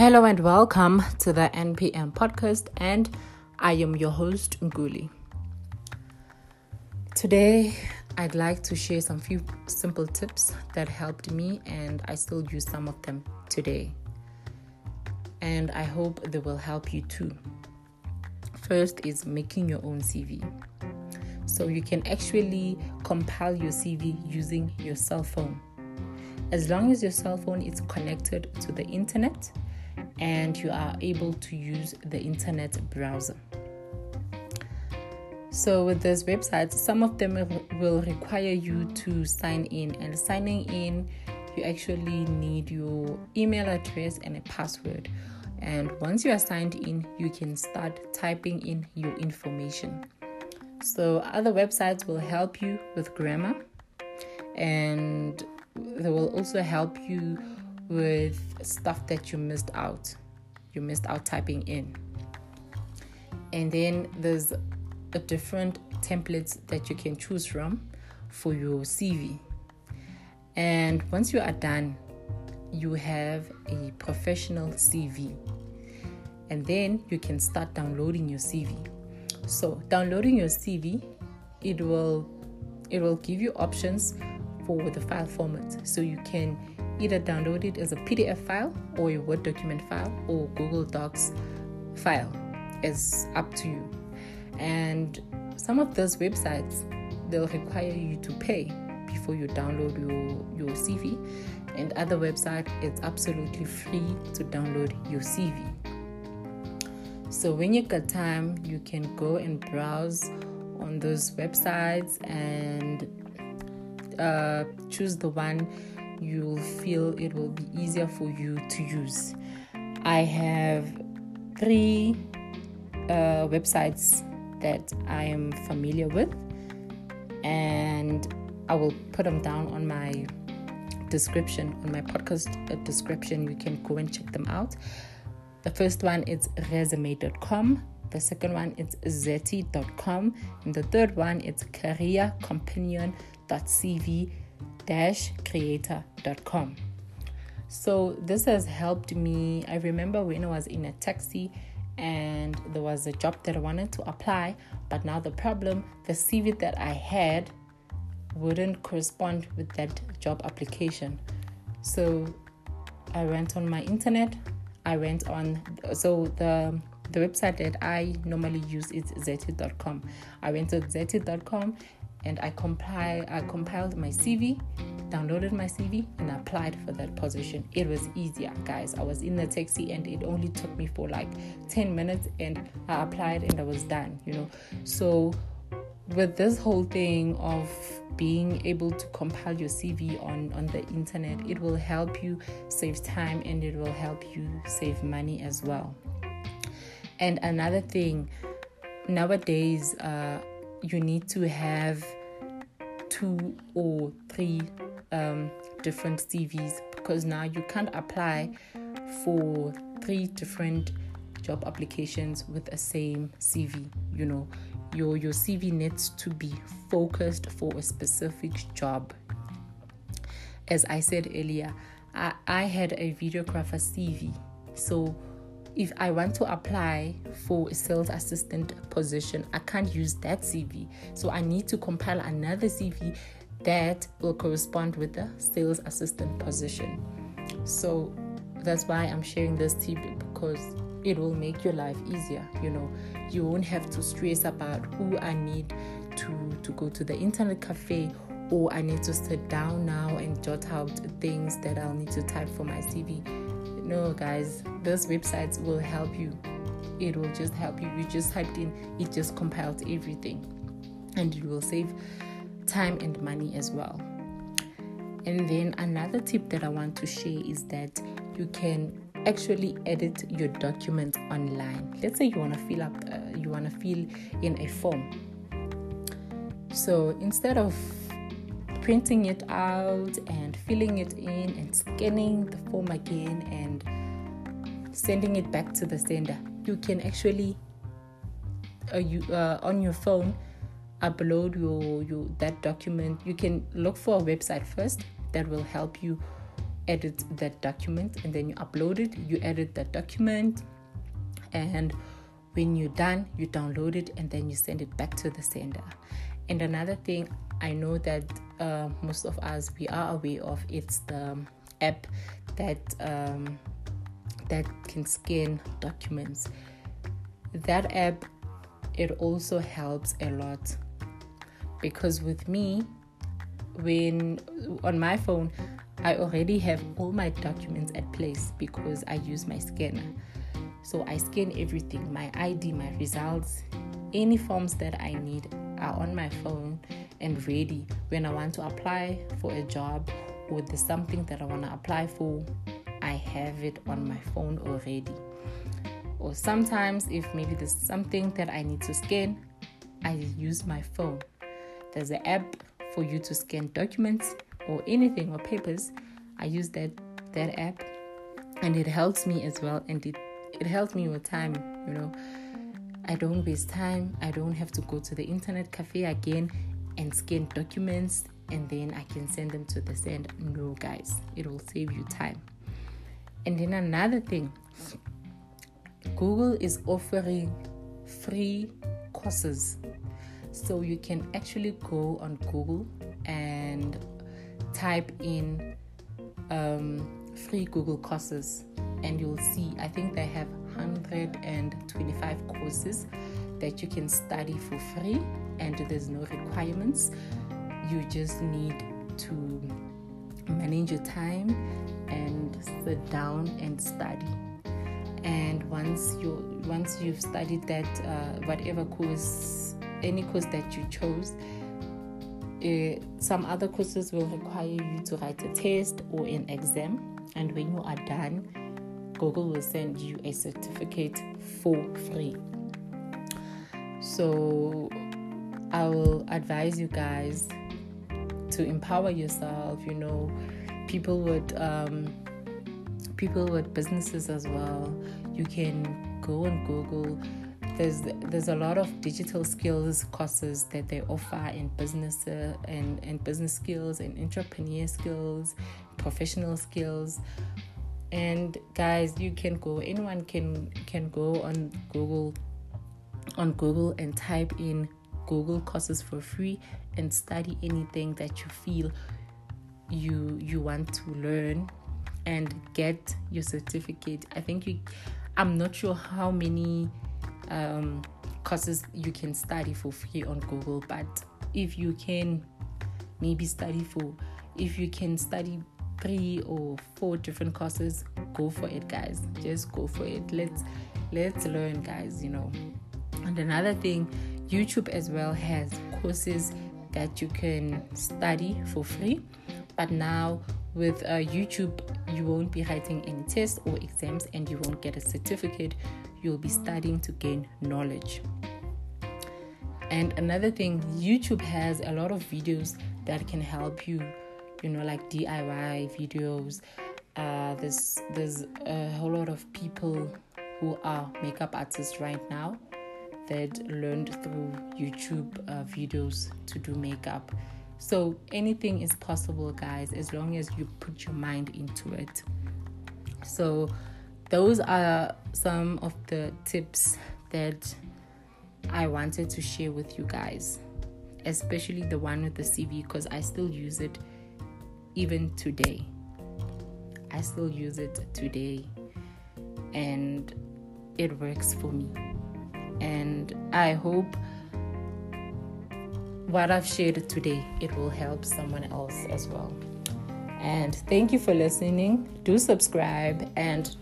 Hello and welcome to the NPM podcast, and I am your host Nguli. Today, I'd like to share some few simple tips that helped me, and I still use some of them today. And I hope they will help you too. First is making your own CV. So you can actually compile your CV using your cell phone. As long as your cell phone is connected to the internet, and you are able to use the internet browser. So, with those websites, some of them will require you to sign in, and signing in, you actually need your email address and a password. And once you are signed in, you can start typing in your information. So, other websites will help you with grammar and they will also help you with stuff that you missed out. You missed out typing in. And then there's a different templates that you can choose from for your CV. And once you are done, you have a professional CV. And then you can start downloading your CV. So, downloading your CV, it will it will give you options for the file format. So you can either download it as a PDF file or a Word document file or Google Docs file. It's up to you. And some of those websites they'll require you to pay before you download your, your CV. And other website it's absolutely free to download your CV. So when you got time, you can go and browse on those websites and uh, choose the one you'll feel it will be easier for you to use. I have three uh, websites that I am familiar with, and I will put them down on my description, on my podcast uh, description. You can go and check them out. The first one is resume.com. The second one is zety.com. And the third one is careercompanion.cv creator.com. So this has helped me. I remember when I was in a taxi and there was a job that I wanted to apply, but now the problem, the CV that I had wouldn't correspond with that job application. So I went on my internet. I went on so the the website that I normally use is zety.com. I went to zety.com and I compile I compiled my CV, downloaded my CV, and applied for that position. It was easier, guys. I was in the taxi and it only took me for like 10 minutes and I applied and I was done, you know. So with this whole thing of being able to compile your CV on, on the internet, it will help you save time and it will help you save money as well. And another thing, nowadays, uh, you need to have two or three um, different CVs because now you can't apply for three different job applications with the same CV. You know, your your CV needs to be focused for a specific job. As I said earlier, I, I had a videographer CV, so if I want to apply for a sales assistant position, I can't use that CV. So I need to compile another CV that will correspond with the sales assistant position. So that's why I'm sharing this tip because it will make your life easier. You know, you won't have to stress about who I need to to go to the internet cafe or I need to sit down now and jot out things that I'll need to type for my CV no, guys, those websites will help you. It will just help you. You just typed in, it just compiled everything, and it will save time and money as well. And then another tip that I want to share is that you can actually edit your document online. Let's say you want to fill up, uh, you want to fill in a form. So instead of printing it out and filling it in and scanning the form again and sending it back to the sender. You can actually uh, you uh, on your phone upload your, your that document. You can look for a website first that will help you edit that document and then you upload it you edit that document and when you're done you download it and then you send it back to the sender and another thing i know that uh, most of us we are aware of it's the app that um, that can scan documents. That app it also helps a lot. Because with me when on my phone i already have all my documents at place because i use my scanner. So i scan everything my id my results any forms that i need are on my phone and ready when i want to apply for a job or there's something that i want to apply for i have it on my phone already or sometimes if maybe there's something that i need to scan i use my phone there's an app for you to scan documents or anything or papers. I use that that app and it helps me as well and it it helps me with time, you know. I don't waste time. I don't have to go to the internet cafe again and scan documents and then I can send them to the send. No, guys, it will save you time. And then another thing, Google is offering free courses so you can actually go on Google and type in um, free Google courses, and you'll see. I think they have 125 courses that you can study for free, and there's no requirements. You just need to manage your time and sit down and study and once you once you've studied that uh, whatever course any course that you chose. Uh, some other courses will require you to write a test or an exam, and when you are done, Google will send you a certificate for free. So, I will advise you guys to empower yourself. You know, people with um, people with businesses as well. You can go on Google there's there's a lot of digital skills courses that they offer in business uh, and, and business skills and entrepreneur skills professional skills and guys you can go anyone can can go on google on google and type in google courses for free and study anything that you feel you you want to learn and get your certificate i think you i'm not sure how many um, courses you can study for free on Google. But if you can maybe study for, if you can study three or four different courses, go for it, guys. Just go for it. Let's let's learn, guys. You know. And another thing, YouTube as well has courses that you can study for free. But now with uh, YouTube, you won't be writing any tests or exams and you won't get a certificate you'll be studying to gain knowledge. And another thing, YouTube has a lot of videos that can help you, you know, like DIY videos. Uh, there's there's a whole lot of people who are makeup artists right now that learned through YouTube uh, videos to do makeup. So anything is possible, guys, as long as you put your mind into it. So those are some of the tips that I wanted to share with you guys, especially the one with the CV because I still use it even today. I still use it today and it works for me. And I hope what I've shared today it will help someone else as well. And thank you for listening. Do subscribe and